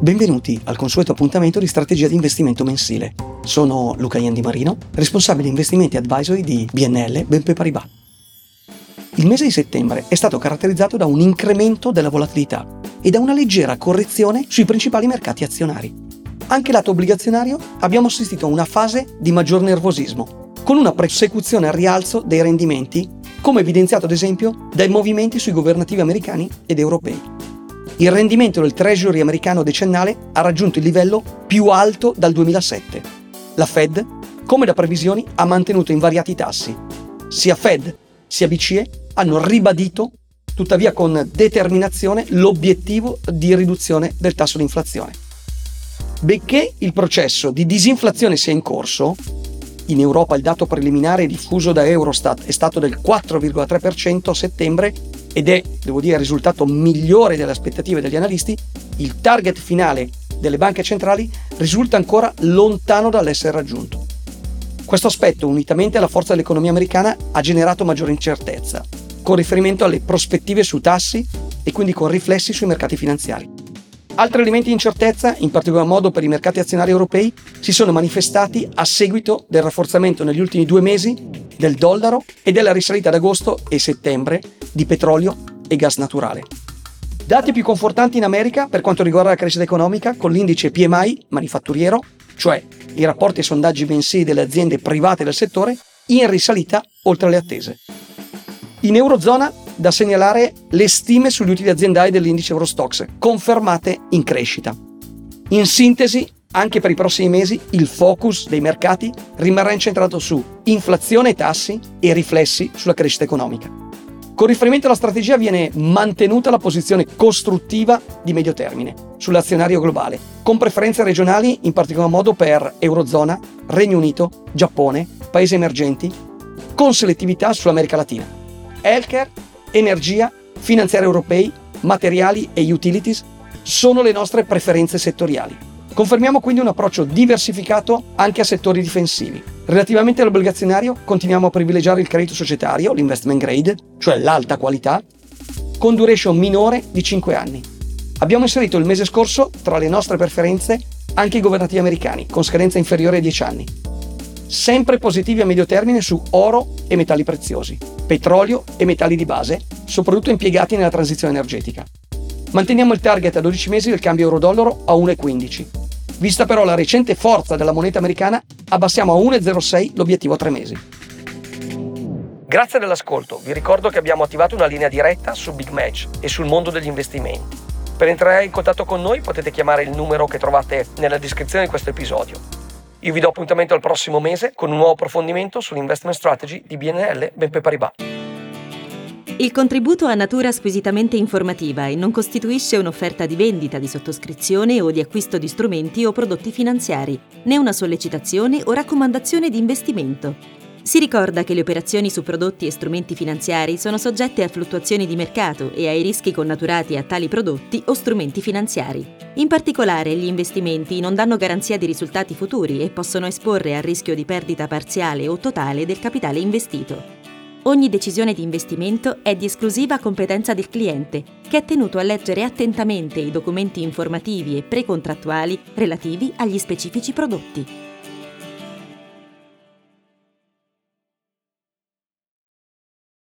Benvenuti al consueto appuntamento di strategia di investimento mensile. Sono Luca Iandi Marino, responsabile investimenti advisory di BNL BNP Paribas. Il mese di settembre è stato caratterizzato da un incremento della volatilità e da una leggera correzione sui principali mercati azionari. Anche lato obbligazionario abbiamo assistito a una fase di maggior nervosismo, con una persecuzione al rialzo dei rendimenti, come evidenziato ad esempio dai movimenti sui governativi americani ed europei il rendimento del Treasury americano decennale ha raggiunto il livello più alto dal 2007. La Fed, come da previsioni, ha mantenuto invariati i tassi. Sia Fed sia BCE hanno ribadito, tuttavia con determinazione, l'obiettivo di riduzione del tasso di inflazione. Benché il processo di disinflazione sia in corso, in Europa il dato preliminare diffuso da Eurostat è stato del 4,3% a settembre ed è, devo dire, il risultato migliore delle aspettative degli analisti, il target finale delle banche centrali risulta ancora lontano dall'essere raggiunto. Questo aspetto, unitamente alla forza dell'economia americana, ha generato maggiore incertezza, con riferimento alle prospettive su tassi e quindi con riflessi sui mercati finanziari. Altri elementi di incertezza, in particolar modo per i mercati azionari europei, si sono manifestati a seguito del rafforzamento negli ultimi due mesi del dollaro e della risalita d'agosto e settembre di petrolio e gas naturale. Dati più confortanti in America per quanto riguarda la crescita economica con l'indice PMI manifatturiero, cioè i rapporti e sondaggi mensili delle aziende private del settore, in risalita oltre le attese. In Eurozona da segnalare le stime sugli utili aziendali dell'indice Eurostox, confermate in crescita. In sintesi, anche per i prossimi mesi il focus dei mercati rimarrà incentrato su inflazione e tassi e riflessi sulla crescita economica. Con riferimento alla strategia viene mantenuta la posizione costruttiva di medio termine sull'azionario globale, con preferenze regionali in particolar modo per Eurozona, Regno Unito, Giappone, paesi emergenti, con selettività sull'America Latina. Healthcare energia, finanziari europei, materiali e utilities sono le nostre preferenze settoriali. Confermiamo quindi un approccio diversificato anche a settori difensivi. Relativamente all'obbligazionario, continuiamo a privilegiare il credito societario, l'investment grade, cioè l'alta qualità, con duration minore di 5 anni. Abbiamo inserito il mese scorso tra le nostre preferenze anche i governativi americani, con scadenza inferiore a 10 anni sempre positivi a medio termine su oro e metalli preziosi, petrolio e metalli di base, soprattutto impiegati nella transizione energetica. Manteniamo il target a 12 mesi del cambio euro-dollaro a 1,15. Vista però la recente forza della moneta americana, abbassiamo a 1,06 l'obiettivo a 3 mesi. Grazie dell'ascolto, vi ricordo che abbiamo attivato una linea diretta su Big Match e sul mondo degli investimenti. Per entrare in contatto con noi potete chiamare il numero che trovate nella descrizione di questo episodio io vi do appuntamento al prossimo mese con un nuovo approfondimento sull'investment strategy di BNL BNP Paribas. Il contributo ha natura squisitamente informativa e non costituisce un'offerta di vendita, di sottoscrizione o di acquisto di strumenti o prodotti finanziari, né una sollecitazione o raccomandazione di investimento. Si ricorda che le operazioni su prodotti e strumenti finanziari sono soggette a fluttuazioni di mercato e ai rischi connaturati a tali prodotti o strumenti finanziari. In particolare, gli investimenti non danno garanzia di risultati futuri e possono esporre al rischio di perdita parziale o totale del capitale investito. Ogni decisione di investimento è di esclusiva competenza del cliente, che è tenuto a leggere attentamente i documenti informativi e precontrattuali relativi agli specifici prodotti.